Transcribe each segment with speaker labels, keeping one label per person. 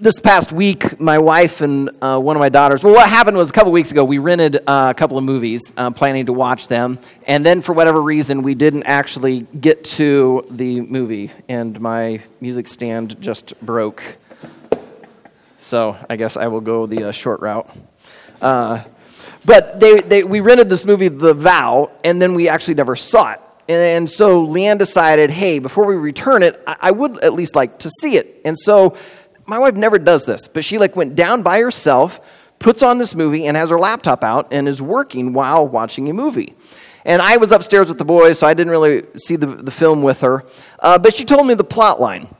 Speaker 1: this past week, my wife and uh, one of my daughters, well, what happened was a couple weeks ago, we rented uh, a couple of movies, uh, planning to watch them. And then, for whatever reason, we didn't actually get to the movie, and my music stand just broke. So I guess I will go the uh, short route. Uh, but they, they, we rented this movie, The Vow, and then we actually never saw it. And so Leanne decided, hey, before we return it, I, I would at least like to see it. And so my wife never does this, but she like went down by herself, puts on this movie, and has her laptop out and is working while watching a movie. And I was upstairs with the boys, so I didn't really see the, the film with her. Uh, but she told me the plot line.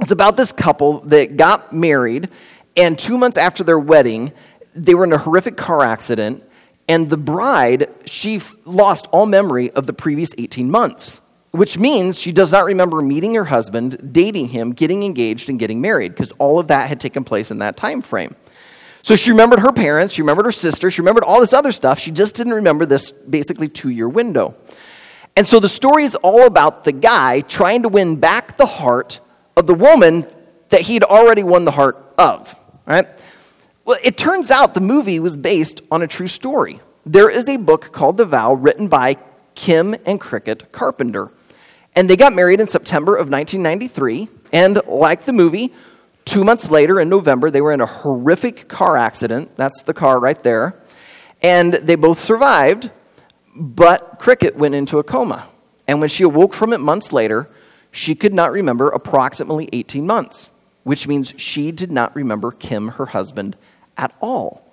Speaker 1: It's about this couple that got married, and two months after their wedding, they were in a horrific car accident, and the bride, she f- lost all memory of the previous 18 months which means she does not remember meeting her husband, dating him, getting engaged, and getting married, because all of that had taken place in that time frame. So she remembered her parents, she remembered her sister, she remembered all this other stuff. She just didn't remember this basically two year window. And so the story is all about the guy trying to win back the heart of the woman that he'd already won the heart of. Right? Well, it turns out the movie was based on a true story. There is a book called The Vow written by Kim and Krickitt Carpenter. And they got married in September of 1993. And like the movie, two months later in November, they were in a horrific car accident. That's the car right there. And they both survived, but Krickitt went into a coma. And when she awoke from it months later, she could not remember approximately 18 months, which means she did not remember Kim, her husband, at all.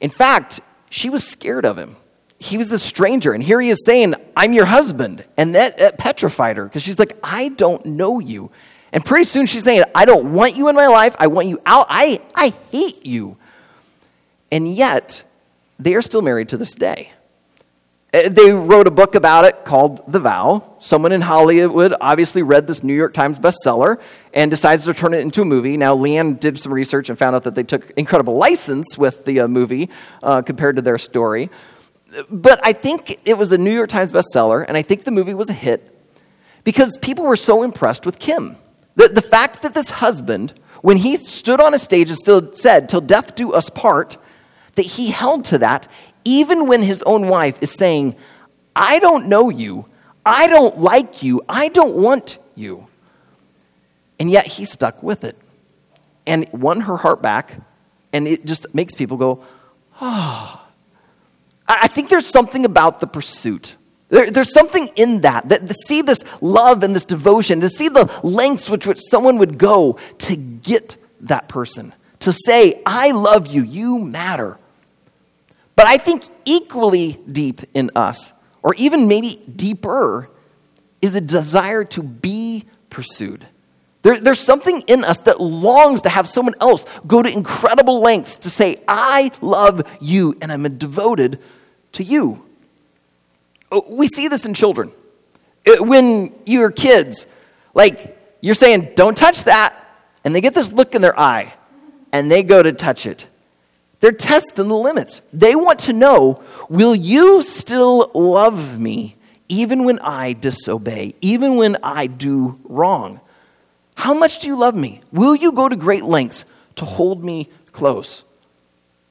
Speaker 1: In fact, she was scared of him he was the stranger. And here he is saying, I'm your husband. And that, that petrified her because she's like, I don't know you. And pretty soon she's saying, I don't want you in my life. I want you out. I, I hate you. And yet, they are still married to this day. Uh, they wrote a book about it called The Vow. Someone in Hollywood obviously read this New York Times bestseller and decides to turn it into a movie. Now, Leanne did some research and found out that they took incredible license with the uh, movie uh, compared to their story but I think it was a New York Times bestseller, and I think the movie was a hit because people were so impressed with Kim. The, the fact that this husband, when he stood on a stage and still said, Till death do us part, that he held to that, even when his own wife is saying, I don't know you, I don't like you, I don't want you. And yet he stuck with it and won her heart back, and it just makes people go, ah. Oh. I think there's something about the pursuit. There, there's something in that, that to see this love and this devotion, to see the lengths which, which someone would go to get that person, to say, I love you, you matter. But I think equally deep in us, or even maybe deeper, is a desire to be pursued. There, there's something in us that longs to have someone else go to incredible lengths to say, I love you and I'm devoted to you. Oh, we see this in children. Uh, when you're kids, like you're saying, don't touch that, and they get this look in their eye, and they go to touch it. They're testing the limits. They want to know will you still love me even when I disobey, even when I do wrong? How much do you love me? Will you go to great lengths to hold me close?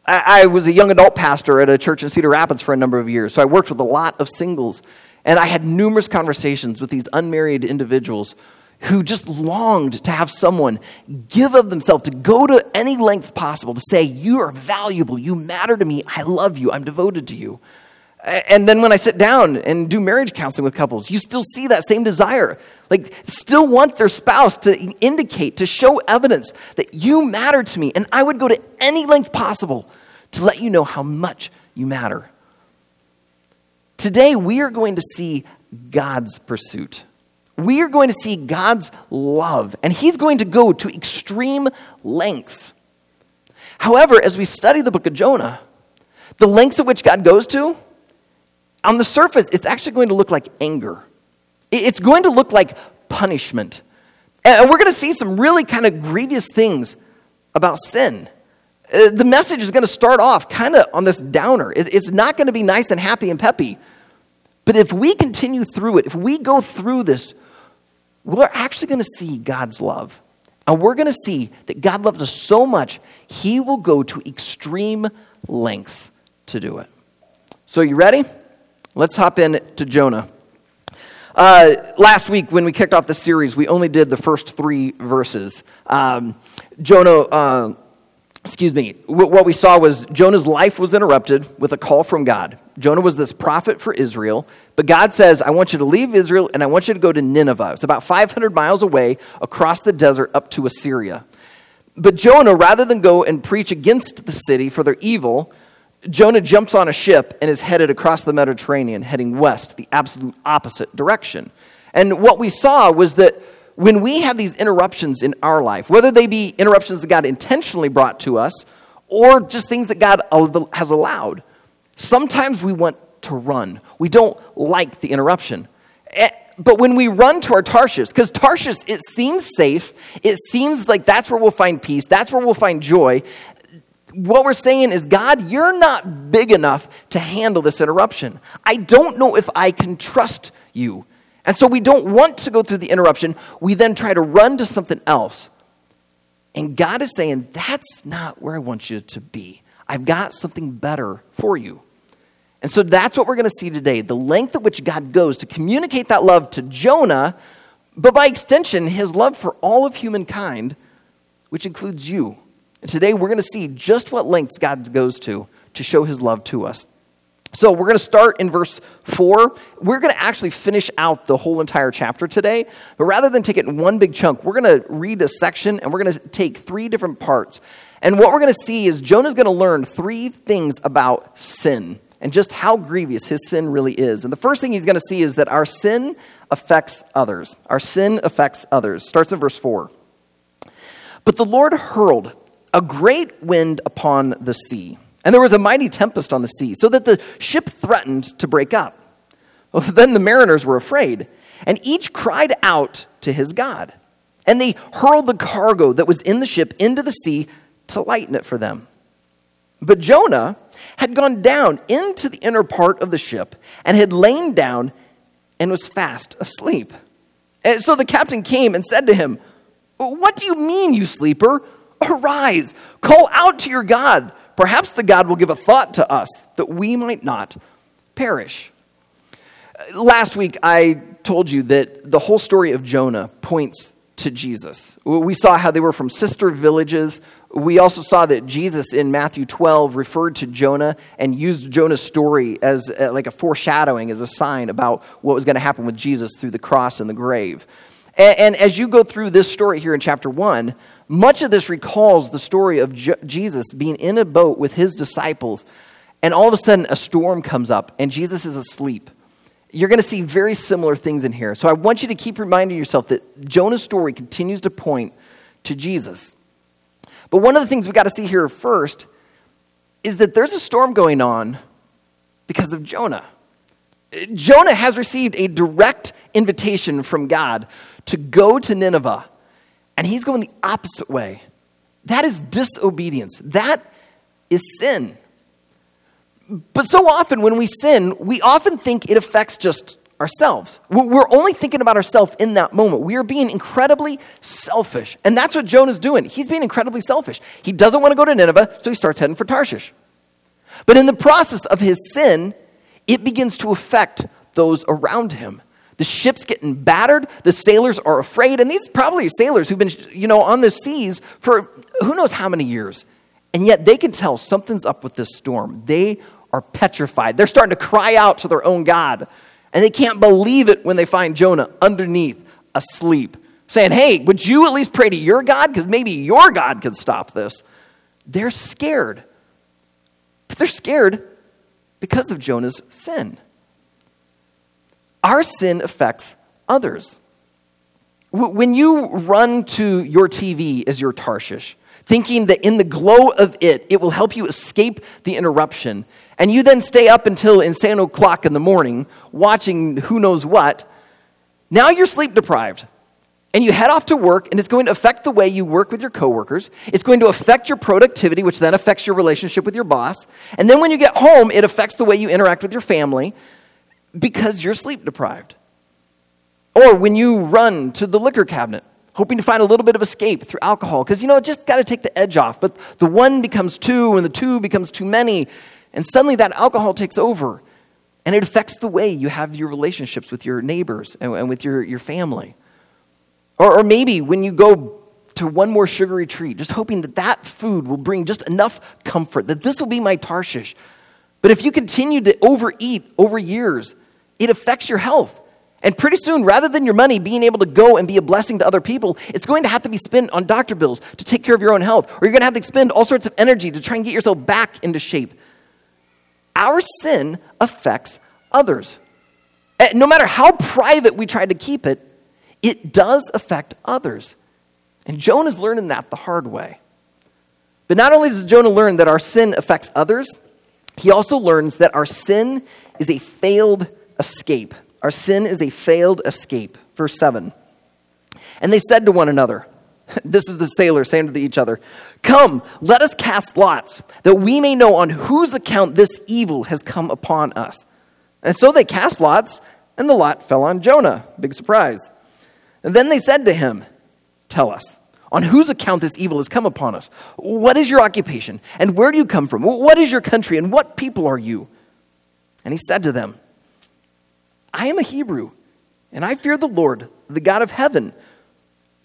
Speaker 1: I, I was a young adult pastor at a church in Cedar Rapids for a number of years, so I worked with a lot of singles. And I had numerous conversations with these unmarried individuals who just longed to have someone give of themselves, to go to any length possible, to say, You are valuable, you matter to me, I love you, I'm devoted to you. And then when I sit down and do marriage counseling with couples, you still see that same desire. Like, still want their spouse to indicate, to show evidence that you matter to me. And I would go to any length possible to let you know how much you matter. Today, we are going to see God's pursuit. We are going to see God's love, and He's going to go to extreme lengths. However, as we study the book of Jonah, the lengths at which God goes to, on the surface, it's actually going to look like anger. It's going to look like punishment. And we're going to see some really kind of grievous things about sin. Uh, the message is going to start off kind of on this downer. It's not going to be nice and happy and peppy. But if we continue through it, if we go through this, we're actually going to see God's love And we're going to see that God loves us so much, he will go to extreme lengths to do it. So, you ready? Let's hop in to Jonah. Uh, last week, when we kicked off the series, we only did the first three verses. Um, Jonah, uh, excuse me, what we saw was Jonah's life was interrupted with a call from God. Jonah was this prophet for Israel, but God says, I want you to leave Israel and I want you to go to Nineveh. It's about 500 miles away across the desert up to Assyria. But Jonah, rather than go and preach against the city for their evil, Jonah jumps on a ship and is headed across the Mediterranean, heading west, the absolute opposite direction. And what we saw was that when we have these interruptions in our life, whether they be interruptions that God intentionally brought to us or just things that God has allowed, sometimes we want to run. We don't like the interruption. Eh, but when we run to our Tarshish, because Tarshish, it seems safe, it seems like that's where we'll find peace, that's where we'll find joy. What we're saying is, God, you're not big enough to handle this interruption. I don't know if I can trust you. And so we don't want to go through the interruption. We then try to run to something else. And God is saying, That's not where I want you to be. I've got something better for you. And so that's what we're going to see today the length at which God goes to communicate that love to Jonah, but by extension, his love for all of humankind, which includes you. And today we're going to see just what lengths God goes to to show his love to us. So we're going to start in verse 4. We're going to actually finish out the whole entire chapter today. But rather than take it in one big chunk, we're going to read a section and we're going to take three different parts. And what we're going to see is Jonah's going to learn three things about sin and just how grievous his sin really is. And the first thing he's going to see is that our sin affects others. Our sin affects others. Starts in verse 4. But the Lord hurled a great wind upon the sea and there was a mighty tempest on the sea, so that the ship threatened to break up. Well, then the mariners were afraid, and each cried out to his God. And they hurled the cargo that was in the ship into the sea to lighten it for them. But Jonah had gone down into the inner part of the ship and had lain down and was fast asleep. And so the captain came and said to him, What do you mean, you sleeper? Arise, call out to your God perhaps the God will give a thought to us that we might not perish. Last week, I told you that the whole story of Jonah points to Jesus. We saw how they were from sister villages. We also saw that Jesus in Matthew 12 referred to Jonah and used Jonah's story as uh, like a foreshadowing, as a sign about what was going to happen with Jesus through the cross and the grave. And, and as you go through this story here in chapter 1, much of this recalls the story of Je- Jesus being in a boat with his disciples, and all of a sudden a storm comes up, and Jesus is asleep. You're going to see very similar things in here. So I want you to keep reminding yourself that Jonah's story continues to point to Jesus. But one of the things we've got to see here first is that there's a storm going on because of Jonah. Jonah has received a direct invitation from God to go to Nineveh and he's going the opposite way. That is disobedience. That is sin. But so often when we sin, we often think it affects just ourselves. We're only thinking about ourselves in that moment. We are being incredibly selfish. And that's what Jonah's doing. He's being incredibly selfish. He doesn't want to go to Nineveh, so he starts heading for Tarshish. But in the process of his sin, it begins to affect those around him. The ship's getting battered. The sailors are afraid. And these probably sailors who've been, you know, on the seas for who knows how many years. And yet they can tell something's up with this storm. They are petrified. They're starting to cry out to their own God. And they can't believe it when they find Jonah underneath, asleep, saying, Hey, would you at least pray to your God? Because maybe your God could stop this. They're scared. But they're scared because of Jonah's sin. Our sin affects others. When you run to your TV as your Tarshish, thinking that in the glow of it, it will help you escape the interruption, and you then stay up until insane o'clock in the morning watching who knows what, now you're sleep deprived. And you head off to work, and it's going to affect the way you work with your coworkers. It's going to affect your productivity, which then affects your relationship with your boss. And then when you get home, it affects the way you interact with your family because you're sleep deprived. Or when you run to the liquor cabinet, hoping to find a little bit of escape through alcohol because, you know, it just got to take the edge off. But the one becomes two, and the two becomes too many, and suddenly that alcohol takes over. And it affects the way you have your relationships with your neighbors and, and with your, your family. Or, or maybe when you go to one more sugary treat, just hoping that that food will bring just enough comfort, that this will be my Tarshish. But if you continue to overeat over years, it affects your health. And pretty soon, rather than your money being able to go and be a blessing to other people, it's going to have to be spent on doctor bills to take care of your own health. Or you're going to have to expend all sorts of energy to try and get yourself back into shape. Our sin affects others. Eh, no matter how private we try to keep it, it does affect others. And Jonah's learning that the hard way. But not only does Jonah learn that our sin affects others, he also learns that our sin is a failed escape. Our sin is a failed escape. Verse 7. And they said to one another, this is the sailors saying to each other, Come, let us cast lots, that we may know on whose account this evil has come upon us. And so they cast lots, and the lot fell on Jonah. Big surprise. And then they said to him, Tell us, on whose account this evil has come upon us? What is your occupation? And where do you come from? What is your country? And what people are you? And he said to them, I am a Hebrew, and I fear the Lord, the God of heaven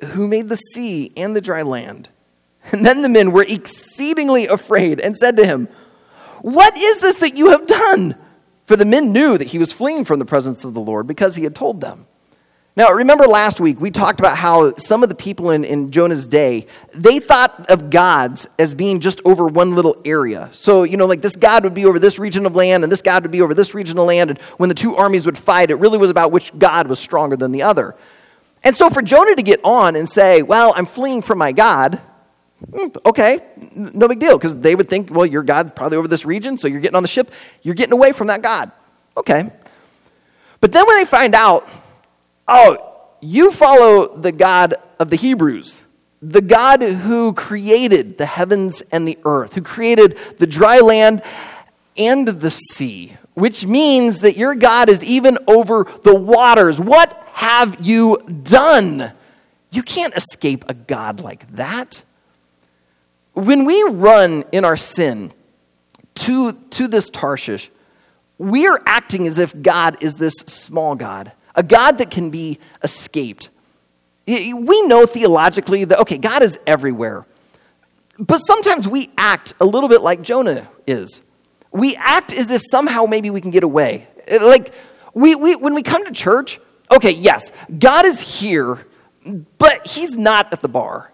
Speaker 1: who made the sea and the dry land. And then the men were exceedingly afraid and said to him, What is this that you have done? For the men knew that he was fleeing from the presence of the Lord because he had told them. Now, remember last week we talked about how some of the people in, in Jonah's day, they thought of gods as being just over one little area. So, you know, like this god would be over this region of land and this god would be over this region of land. And when the two armies would fight, it really was about which god was stronger than the other. And so for Jonah to get on and say, Well, I'm fleeing from my God, hmm, okay, no big deal, because they would think, Well, your God's probably over this region, so you're getting on the ship, you're getting away from that God. Okay. But then when they find out, Oh, you follow the God of the Hebrews, the God who created the heavens and the earth, who created the dry land and the sea, which means that your God is even over the waters. What have you done? You can't escape a God like that. When we run in our sin to, to this Tarshish, we are acting as if God is this small God, a God that can be escaped. We know theologically that, okay, God is everywhere. But sometimes we act a little bit like Jonah is. We act as if somehow maybe we can get away. Like, we, we, when we come to church, okay, yes, God is here, but he's not at the bar.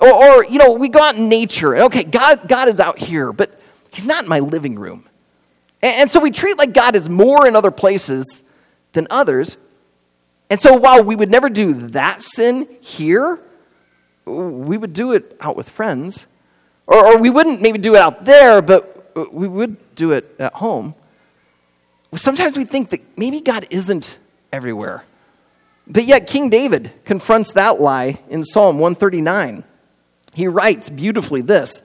Speaker 1: Or, or, you know, we go out in nature, and okay, God, God is out here, but he's not in my living room. And, and so we treat like God is more in other places than others. And so while we would never do that sin here, we would do it out with friends. Or, or we wouldn't maybe do it out there, but we would do it at home. Sometimes we think that maybe God isn't everywhere. But yet, King David confronts that lie in Psalm 139. He writes beautifully this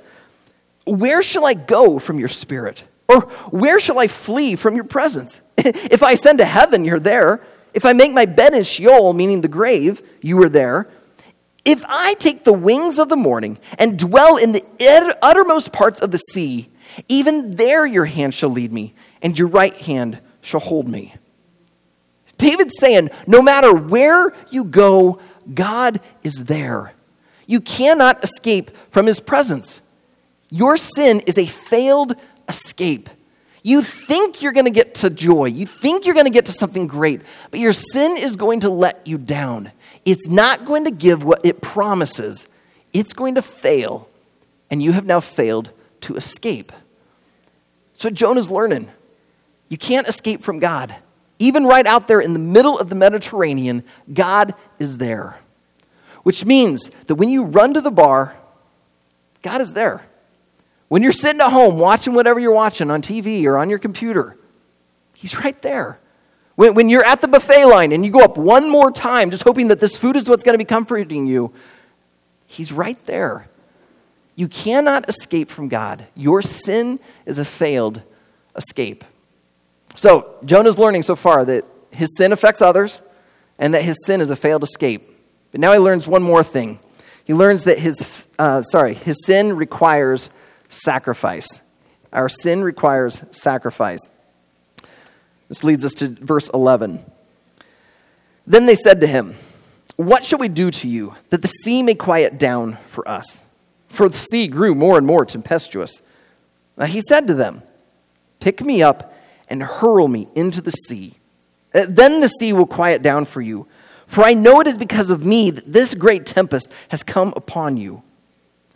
Speaker 1: Where shall I go from your spirit? Or where shall I flee from your presence? if I ascend to heaven, you're there. If I make my bed in Sheol, meaning the grave, you are there. If I take the wings of the morning and dwell in the uttermost parts of the sea, even there your hand shall lead me, and your right hand shall hold me. David's saying, no matter where you go, God is there. You cannot escape from his presence. Your sin is a failed escape. You think you're going to get to joy. You think you're going to get to something great, but your sin is going to let you down. It's not going to give what it promises, it's going to fail, and you have now failed to escape. So Jonah's learning. You can't escape from God. Even right out there in the middle of the Mediterranean, God is there. Which means that when you run to the bar, God is there. When you're sitting at home watching whatever you're watching on TV or on your computer, He's right there. When, when you're at the buffet line and you go up one more time, just hoping that this food is what's going to be comforting you, He's right there. You cannot escape from God. Your sin is a failed escape. So, Jonah's learning so far that his sin affects others and that his sin is a failed escape. But now he learns one more thing. He learns that his, uh, sorry, his sin requires sacrifice. Our sin requires sacrifice. This leads us to verse 11. Then they said to him, What shall we do to you that the sea may quiet down for us? For the sea grew more and more tempestuous. Now he said to them, Pick me up and hurl me into the sea. Uh, then the sea will quiet down for you. For I know it is because of me that this great tempest has come upon you.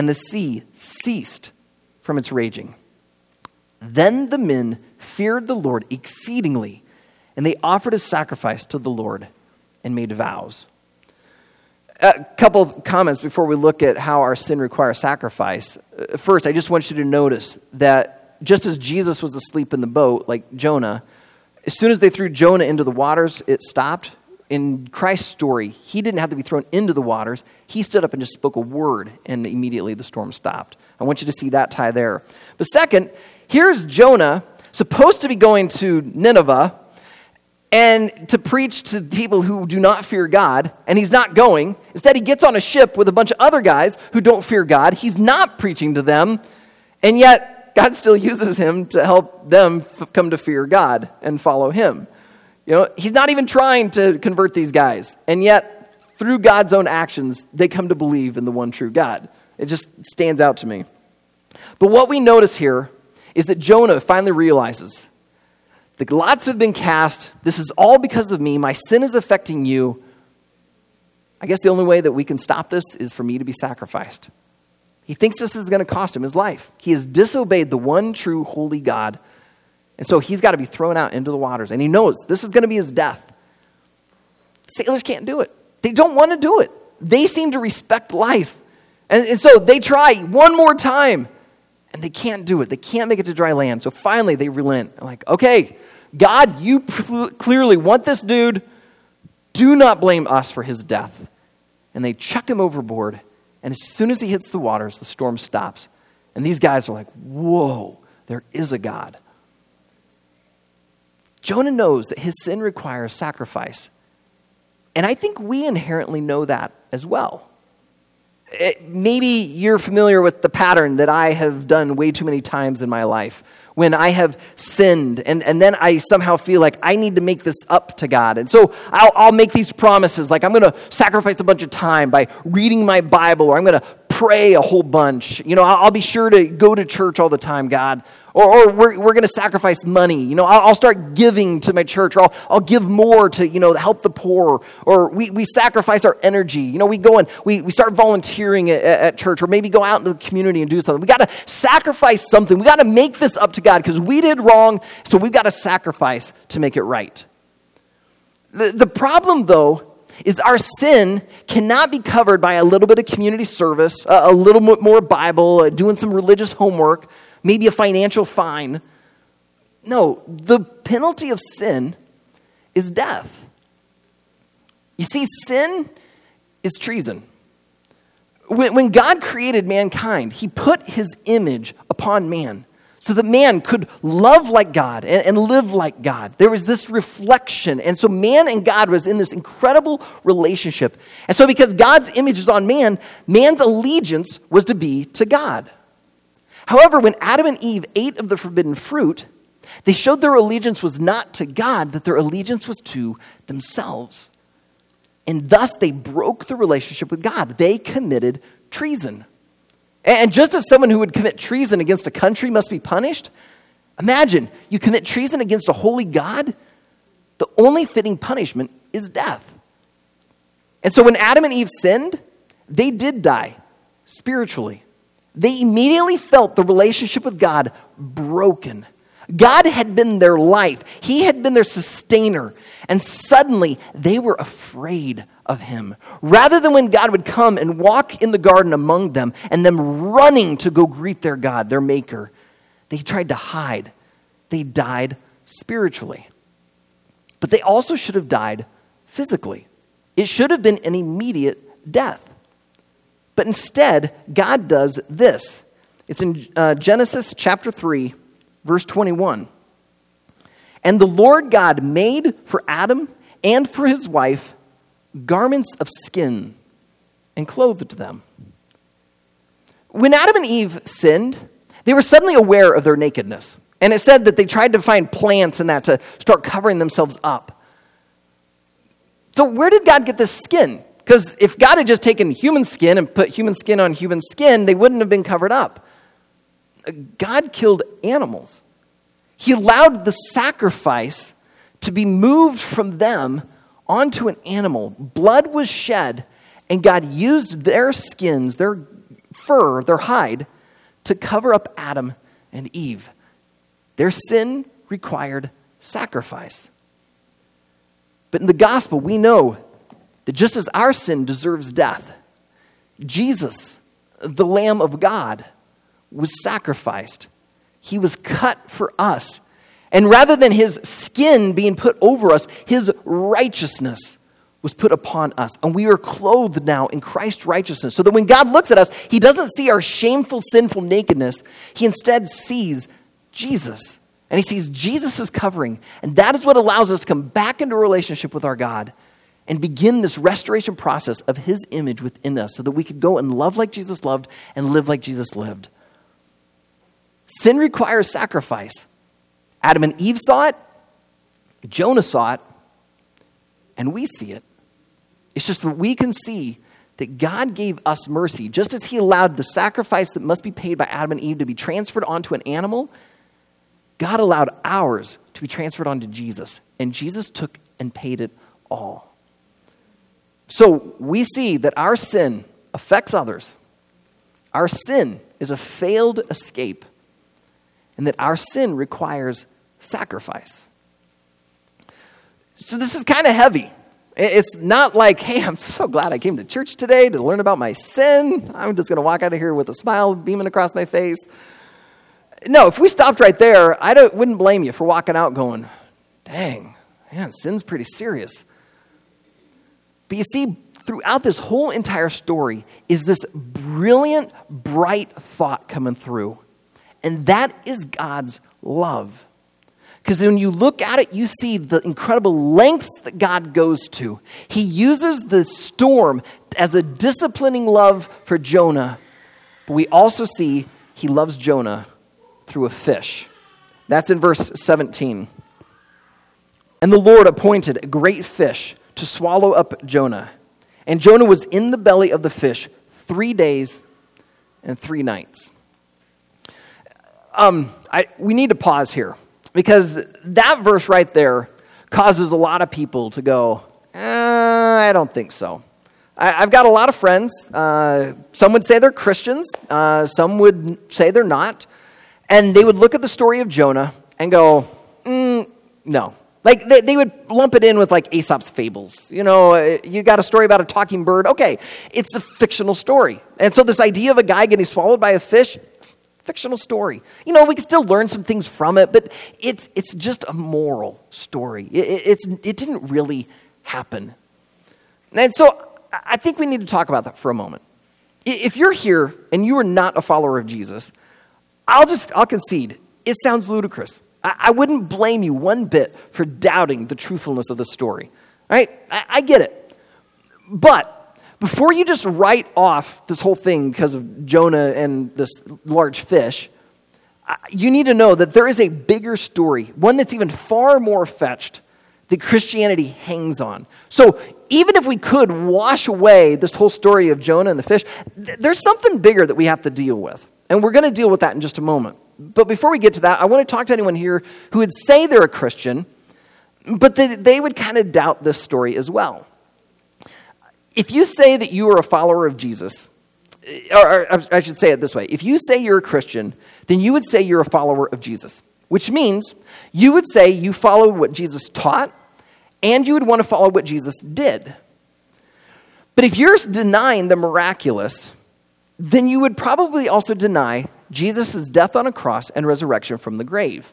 Speaker 1: and the sea ceased from its raging. Then the men feared the Lord exceedingly, and they offered a sacrifice to the Lord and made vows. A couple of comments before we look at how our sin requires sacrifice. Uh, first, I just want you to notice that just as Jesus was asleep in the boat, like Jonah, as soon as they threw Jonah into the waters, it stopped. In Christ's story, he didn't have to be thrown into the waters. He stood up and just spoke a word, and immediately the storm stopped. I want you to see that tie there. But second, here's Jonah supposed to be going to Nineveh and to preach to people who do not fear God, and he's not going. Instead, he gets on a ship with a bunch of other guys who don't fear God. He's not preaching to them, and yet God still uses him to help them come to fear God and follow him. You know, he's not even trying to convert these guys, and yet through God's own actions, they come to believe in the one true God. It just stands out to me. But what we notice here is that Jonah finally realizes the lots have been cast. This is all because of me. My sin is affecting you. I guess the only way that we can stop this is for me to be sacrificed. He thinks this is going to cost him his life. He has disobeyed the one true holy God. And so he's got to be thrown out into the waters. And he knows this is going to be his death. Sailors can't do it, they don't want to do it. They seem to respect life. And, and so they try one more time, and they can't do it. They can't make it to dry land. So finally, they relent. like, okay, God, you pl- clearly want this dude. Do not blame us for his death. And they chuck him overboard. And as soon as he hits the waters, the storm stops. And these guys are like, whoa, there is a God. Jonah knows that his sin requires sacrifice. And I think we inherently know that as well. It, maybe you're familiar with the pattern that I have done way too many times in my life when I have sinned, and, and then I somehow feel like I need to make this up to God. And so I'll, I'll make these promises, like I'm going to sacrifice a bunch of time by reading my Bible, or I'm going to pray a whole bunch. You know, I'll, I'll be sure to go to church all the time, God. Or, or we're, we're going to sacrifice money. You know, I'll, I'll, start giving to my church, or I'll, I'll give more to, you know, help the poor. Or we, we sacrifice our energy. You know, we go and we, we start volunteering at, at church, or maybe go out into the community and do something. We got to sacrifice something. We got to make this up to God because we did wrong, so we've got to sacrifice to make it right. The, the problem, though, is our sin cannot be covered by a little bit of community service, a, a little bit more Bible, uh, doing some religious homework maybe a financial fine. No, the penalty of sin is death. You see, sin is treason. When, when God created mankind, he put his image upon man so that man could love like God and, and, live like God. There was this reflection. And so man and God was in this incredible relationship. And so because God's image is on man, man's allegiance was to be to God. However, when Adam and Eve ate of the forbidden fruit, they showed their allegiance was not to God, that their allegiance was to themselves. And thus they broke the relationship with God. They committed treason. And just as someone who would commit treason against a country must be punished, imagine you commit treason against a holy God, the only fitting punishment is death. And so when Adam and Eve sinned, they did die spiritually they immediately felt the relationship with God broken. God had been their life, He had been their sustainer. And suddenly they were afraid of Him. Rather than when God would come and walk in the garden among them and them running to go greet their God, their Maker, they tried to hide. They died spiritually. But they also should have died physically. It should have been an immediate death. But instead, God does this. It's in uh, Genesis chapter 3, verse 21. And the Lord God made for Adam and for his wife garments of skin and clothed them. When Adam and Eve sinned, they were suddenly aware of their nakedness. And it said that they tried to find plants and that to start covering themselves up. So, where did God get this skin? Because if God had just taken human skin and put human skin on human skin, they wouldn't have been covered up. God killed animals. He allowed the sacrifice to be moved from them onto an animal. Blood was shed, and God used their skins, their fur, their hide, to cover up Adam and Eve. Their sin required sacrifice. But in the gospel, we know that just as our sin deserves death, Jesus, the Lamb of God, was sacrificed. He was cut for us. And rather than his skin being put over us, his righteousness was put upon us. And we are clothed now in Christ's righteousness. So that when God looks at us, he doesn't see our shameful, sinful nakedness. He instead sees Jesus. And he sees Jesus' covering. And that is what allows us to come back into relationship with our God and begin this restoration process of his image within us so that we could go and love like Jesus loved and live like Jesus lived. Sin requires sacrifice. Adam and Eve saw it, Jonah saw it, and we see it. It's just that we can see that God gave us mercy. Just as He allowed the sacrifice that must be paid by Adam and Eve to be transferred onto an animal, God allowed ours to be transferred onto Jesus. And Jesus took and paid it all. So we see that our sin affects others. Our sin is a failed escape and that our sin requires sacrifice. So this is kind of heavy. It's not like, hey, I'm so glad I came to church today to learn about my sin. I'm just going to walk out of here with a smile beaming across my face. No, if we stopped right there, I wouldn't blame you for walking out going, dang, man, sin's pretty serious. But you see, throughout this whole entire story is this brilliant, bright thought coming through and that is God's love. Because when you look at it, you see the incredible lengths that God goes to. He uses the storm as a disciplining love for Jonah, but we also see he loves Jonah through a fish. That's in verse 17. And the Lord appointed a great fish to swallow up Jonah. And Jonah was in the belly of the fish three days and three nights um, I, we need to pause here because that verse right there causes a lot of people to go, eh, I don't think so. I, have got a lot of friends. Uh, some would say they're Christians, uh, some would say they're not. And they would look at the story of Jonah and go, mm, no. Like they, they would lump it in with like Aesop's fables. You know, uh, you got a story about a talking bird. Okay, it's a fictional story. And so this idea of a guy getting swallowed by a fish, fictional story. You know, we can still learn some things from it, but it, it's just a moral story. It, it's, it didn't really happen. And so I think we need to talk about that for a moment. If you're here and you are not a follower of Jesus, I'll just, I'll concede, it sounds ludicrous. I, wouldn't blame you one bit for doubting the truthfulness of the story. Right? I, I get it. But before you just write off this whole thing because of Jonah and this large fish, you need to know that there is a bigger story, one that's even far more fetched that Christianity hangs on. So even if we could wash away this whole story of Jonah and the fish, there's something bigger that we have to deal with. And we're going to deal with that in just a moment. But before we get to that, I want to talk to anyone here who would say they're a Christian, but they, they would kind of doubt this story as well if you say that you are a follower of Jesus, eh, or, or, I should say it this way if you say you're a Christian, then you would say you're a follower of Jesus. which means you would say you follow what Jesus taught and you would want to follow what Jesus did. But if you're denying the miraculous, then you would probably also deny Jesus' death on a cross and resurrection from the grave.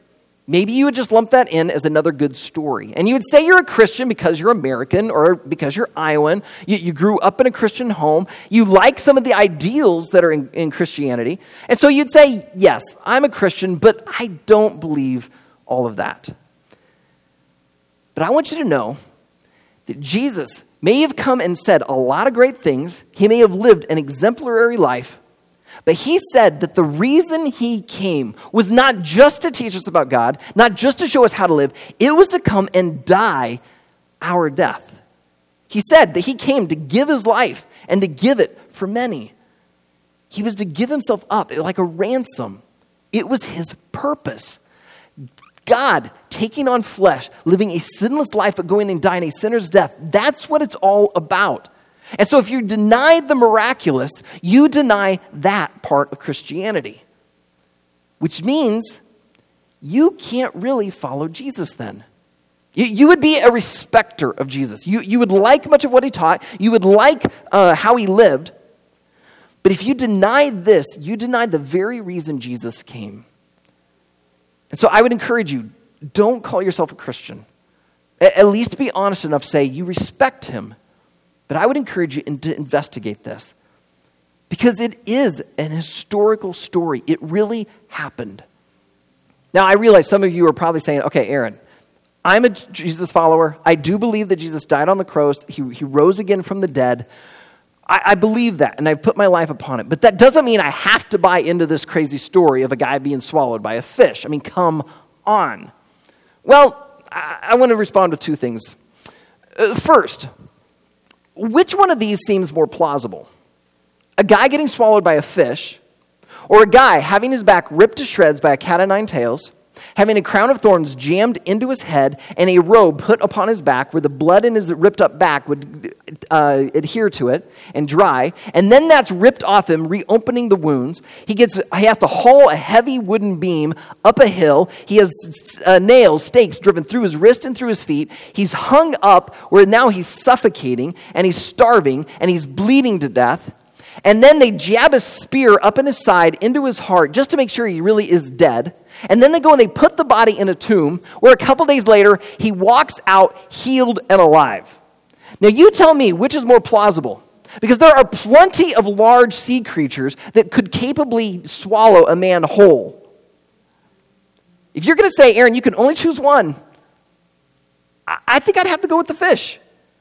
Speaker 1: Maybe you would just lump that in as another good story. And you would say you're a Christian because you're American or because you're Iowan. You, you grew up in a Christian home. You like some of the ideals that are in, in Christianity. And so you'd say, yes, I'm a Christian, but I don't believe all of that. But I want you to know that Jesus may have come and said a lot of great things. He may have lived an exemplary life. But he said that the reason he came was not just to teach us about God, not just to show us how to live, it was to come and die our death. He said that he came to give his life and to give it for many. He was to give himself up like a ransom. It was his purpose. God taking on flesh, living a sinless life, but going and dying a sinner's death. That's what it's all about. And so if you deny the miraculous, you deny that part of Christianity, which means you can't really follow Jesus then. You, would be a respecter of Jesus. You, you would like much of what he taught, you would like uh, how he lived. But if you deny this, you deny the very reason Jesus came. And so I would encourage you don't call yourself a Christian. At least be honest enough say you respect him but I would encourage you to investigate this because it is an historical story. It really happened. Now, I realize some of you are probably saying, okay, Aaron, I'm a Jesus follower. I do believe that Jesus died on the cross, he, he rose again from the dead. I, I believe that, and I've put my life upon it. But that doesn't mean I have to buy into this crazy story of a guy being swallowed by a fish. I mean, come on. Well, I, I want to respond with two things. Uh, first, which one of these seems more plausible? A guy getting swallowed by a fish, or a guy having his back ripped to shreds by a cat of nine tails, having a crown of thorns jammed into his head, and a robe put upon his back where the blood in his ripped up back would uh, adhere to it and dry, and then that's ripped off him, reopening the wounds. He, gets, he has to haul a heavy wooden beam up a hill. He has uh, nails, stakes driven through his wrist and through his feet. He's hung up where now he's suffocating, and he's starving, and he's bleeding to death. And then they jab a spear up in his side into his heart just to make sure he really is dead. And then they go and they put the body in a tomb where a couple days later he walks out healed and alive. Now, you tell me which is more plausible. Because there are plenty of large sea creatures that could capably swallow a man whole. If you're going to say, Aaron, you can only choose one, I think I'd have to go with the fish.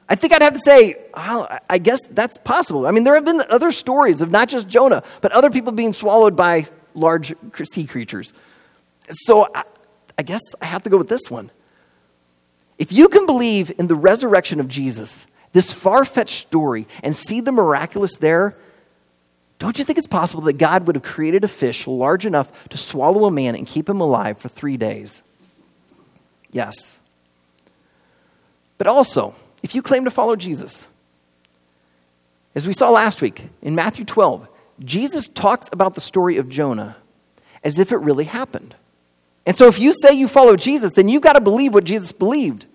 Speaker 1: I think I'd have to say, oh, I guess that's possible. I mean, there have been other stories of not just Jonah, but other people being swallowed by large sea creatures. So I, I guess I have to go with this one. If you can believe in the resurrection of Jesus, this far fetched story, and see the miraculous there, don't you think it's possible that God would have created a fish large enough to swallow a man and keep him alive for three days? Yes. But also, if you claim to follow Jesus, as we saw last week in Matthew 12, Jesus talks about the story of Jonah as if it really happened. And so if you say you follow Jesus, then you've got to believe what Jesus believed.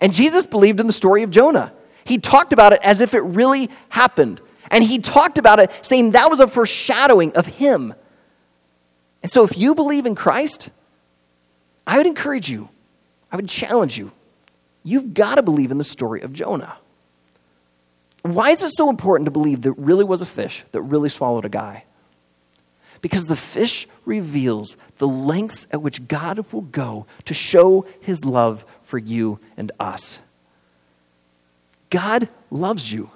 Speaker 1: And Jesus believed in the story of Jonah. He talked about it as if it really happened. And he talked about it saying that was a foreshadowing of him. And so if you believe in Christ, I would encourage you, I would challenge you. You've got to believe in the story of Jonah. Why is it so important to believe that really was a fish that really swallowed a guy? Because the fish reveals the lengths at which God will go to show his love for you and us. God loves you.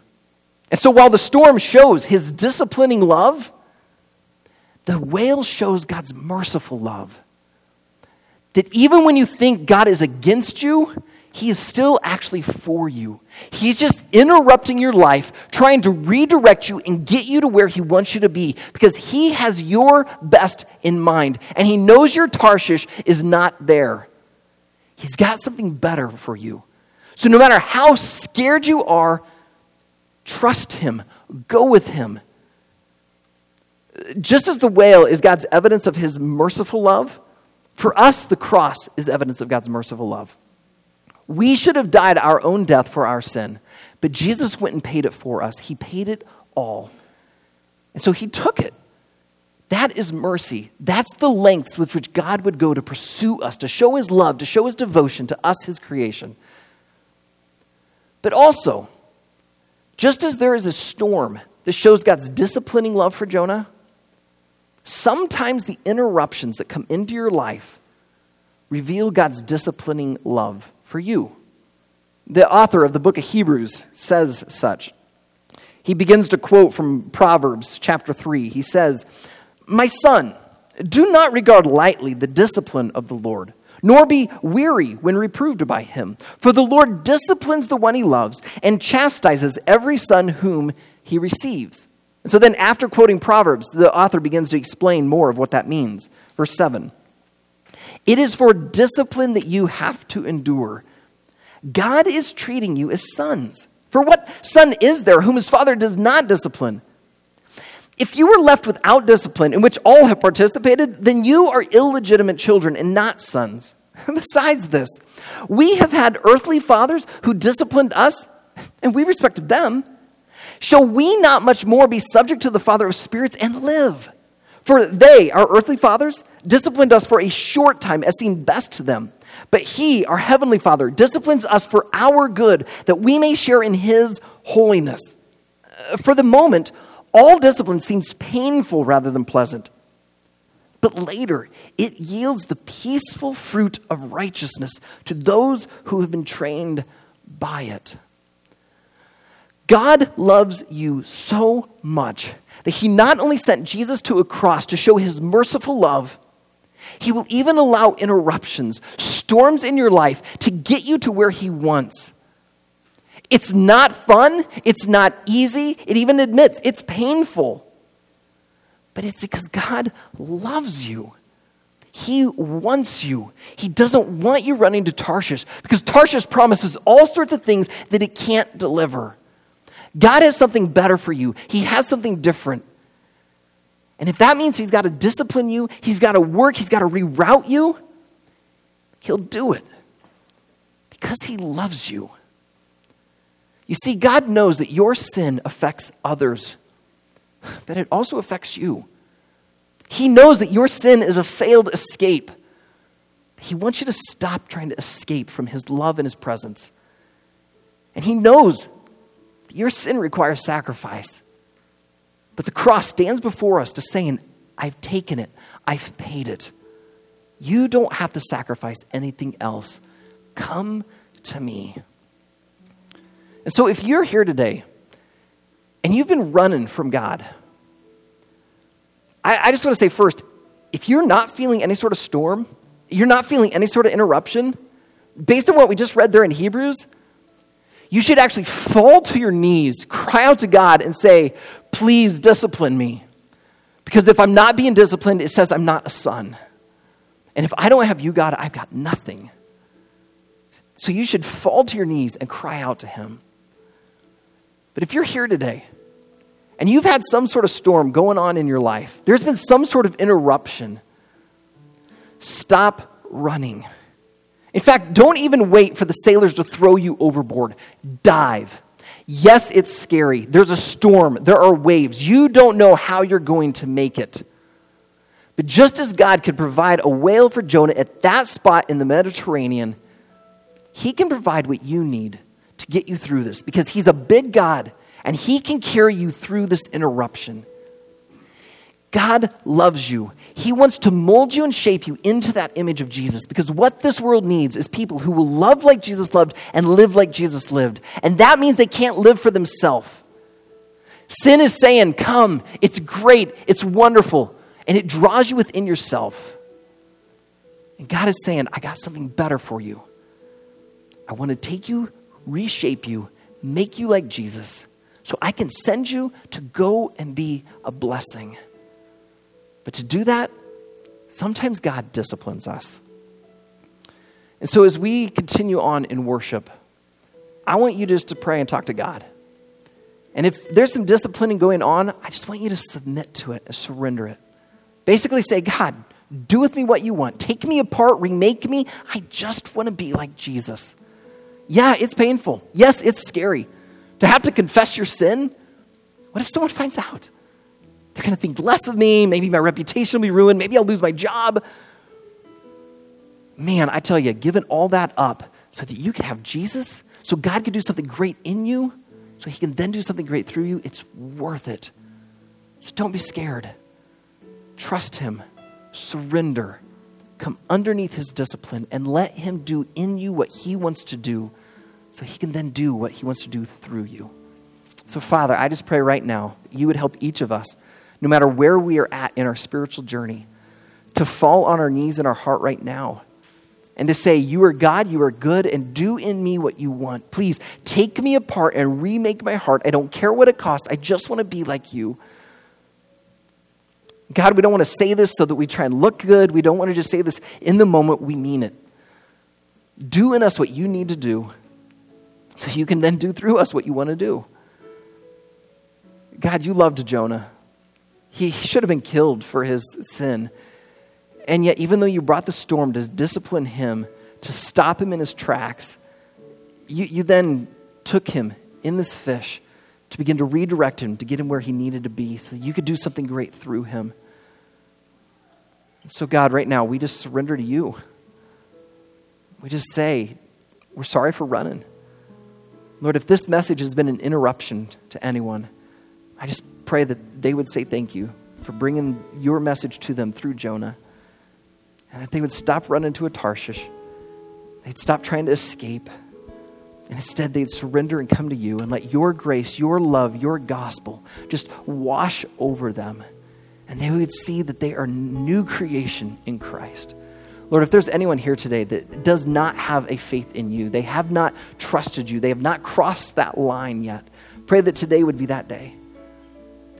Speaker 1: And so while the storm shows his disciplining love, the whale shows God's merciful love. That even when you think God is against you, he is still actually for you. He's just interrupting your life, trying to redirect you and get you to where He wants you to be because He has your best in mind. And He knows your Tarshish is not there. He's got something better for you. So no matter how scared you are, trust Him, go with Him. Just as the whale is God's evidence of His merciful love, For us, the cross is evidence of God's merciful love. We should have died our own death for our sin, but Jesus went and paid it for us. He paid it all. And so he took it. That is mercy. That's the lengths with which God would go to pursue us, to show his love, to show his devotion to us, his creation. But also, just as there is a storm that shows God's disciplining love for Jonah, sometimes the interruptions that come into your life reveal God's disciplining love for you. The author of the book of Hebrews says such. He begins to quote from Proverbs chapter 3. He says, My son, do not regard lightly the discipline of the Lord, nor be weary when reproved by him. For the Lord disciplines the one he loves and chastises every son whom he receives. And so then, after quoting Proverbs, the author begins to explain more of what that means. Verse 7 It is for discipline that you have to endure. God is treating you as sons. For what son is there whom his father does not discipline? If you were left without discipline, in which all have participated, then you are illegitimate children and not sons. Besides this, we have had earthly fathers who disciplined us, and we respected them. Shall we not much more be subject to the Father of spirits and live? For they, our earthly fathers, disciplined us for a short time as seemed best to them. But He, our Heavenly Father, disciplines us for our good, that we may share in His holiness. Uh, for the moment, all discipline seems painful rather than pleasant. But later, it yields the peaceful fruit of righteousness to those who have been trained by it. God loves you so much that He not only sent Jesus to a cross to show His merciful love, He will even allow interruptions, storms in your life to get you to where He wants. It's not fun, it's not easy, it even admits it's painful. But it's because God loves you. He wants you. He doesn't want you running to Tarshish because Tarshish promises all sorts of things that it can't deliver. God has something better for you, He has something different. And if that means He's got to discipline you, He's got to work, He's got to reroute you, He'll do it because He loves you. You see, God knows that your sin affects others, but it also affects you. He knows that your sin is a failed escape. He wants you to stop trying to escape from His love and His presence. And He knows your sin requires sacrifice. But the cross stands before us to saying, I've taken it, I've paid it. You don't have to sacrifice anything else. Come to me. And so, if you're here today and you've been running from God, I, I just want to say first if you're not feeling any sort of storm, you're not feeling any sort of interruption, based on what we just read there in Hebrews, you should actually fall to your knees, cry out to God, and say, Please discipline me. Because if I'm not being disciplined, it says I'm not a son. And if I don't have you, God, I've got nothing. So you should fall to your knees and cry out to Him. But if you're here today and you've had some sort of storm going on in your life, there's been some sort of interruption, stop running. In fact, don't even wait for the sailors to throw you overboard. Dive. Yes, it's scary. There's a storm, there are waves. You don't know how you're going to make it. But just as God could provide a whale for Jonah at that spot in the Mediterranean, He can provide what you need to get you through this because He's a big God and He can carry you through this interruption. God loves you. He wants to mold you and shape you into that image of Jesus because what this world needs is people who will love like Jesus loved and live like Jesus lived. And that means they can't live for themselves. Sin is saying, Come, it's great, it's wonderful, and it draws you within yourself. And God is saying, I got something better for you. I want to take you, reshape you, make you like Jesus, so I can send you to go and be a blessing. But to do that, sometimes God disciplines us. And so as we continue on in worship, I want you just to pray and talk to God. And if there's some disciplining going on, I just want you to submit to it and surrender it. Basically, say, God, Do with me what you want. Take me apart, remake me. I just want to be like Jesus. Yeah, it's painful. Yes, it's scary. To have to confess your sin, what if someone finds out? They're going to think less of me. Maybe my reputation will be ruined. Maybe I'll lose my job. Man, I tell you, giving all that up so that you can have Jesus, so God can do something great in you, so He can then do something great through you, it's worth it. So don't be scared. Trust Him, surrender, come underneath His discipline, and let Him do in you what He wants to do so He can then do what He wants to do through you. So, Father, I just pray right now you would help each of us, no matter where we are at in our spiritual journey, to fall on our knees in our heart right now and to say, You are God, you are good, and do in me what you want. Please take me apart and remake my heart. I don't care what it costs, I just want to be like you. God, we don't want to say this so that we try and look good. We don't want to just say this in the moment. We mean it. Do in us what you need to do so you can then do through us what you want to do. God, you loved Jonah. He should have been killed for his sin. And yet, even though you brought the storm to discipline him, to stop him in his tracks, you, you then took him in this fish to begin to redirect him, to get him where he needed to be, so you could do something great through him. So, God, right now, we just surrender to you. We just say, we're sorry for running. Lord, if this message has been an interruption to anyone, I just pray that they would say thank you for bringing your message to them through Jonah, and that they would stop running to a Tarshish. They'd stop trying to escape. And instead, they'd surrender and come to you and let your grace, your love, your gospel just wash over them and they would see that they are new creation in Christ. Lord, if there's anyone here today that does not have a faith in you, they have not trusted you, they have not crossed that line yet, pray that today would be that day.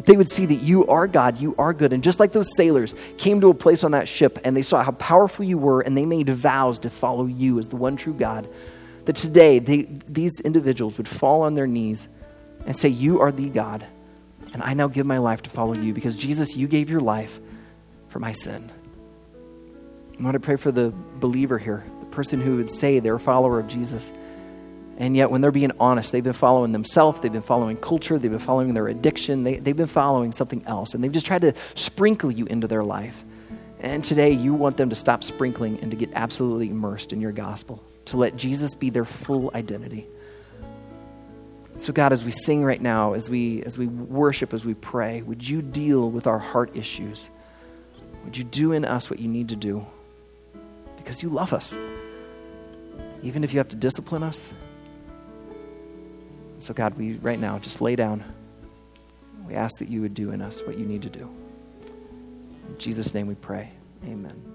Speaker 1: That they would see that you are God, you are good. And just like those sailors came to a place on that ship and they saw how powerful you were and they made vows to follow you as the one true God, that today they, these individuals would fall on their knees and say, You are the God. And I now give my life to follow you because, Jesus, you gave your life for my sin. I want to pray for the believer here, the person who would say they're a follower of Jesus. And yet, when they're being honest, they've been following themselves, they've been following culture, they've been following their addiction, they, they've been following something else, and they've just tried to sprinkle you into their life. And today, you want them to stop sprinkling and to get absolutely immersed in your gospel, to let Jesus be their full identity. So, God, as we sing right now, as we, as we worship, as we pray, would you deal with our heart issues? Would you do in us what you need to do? Because you love us, even if you have to discipline us. So, God, we right now just lay down. We ask that you would do in us what you need to do. In Jesus' name we pray. Amen.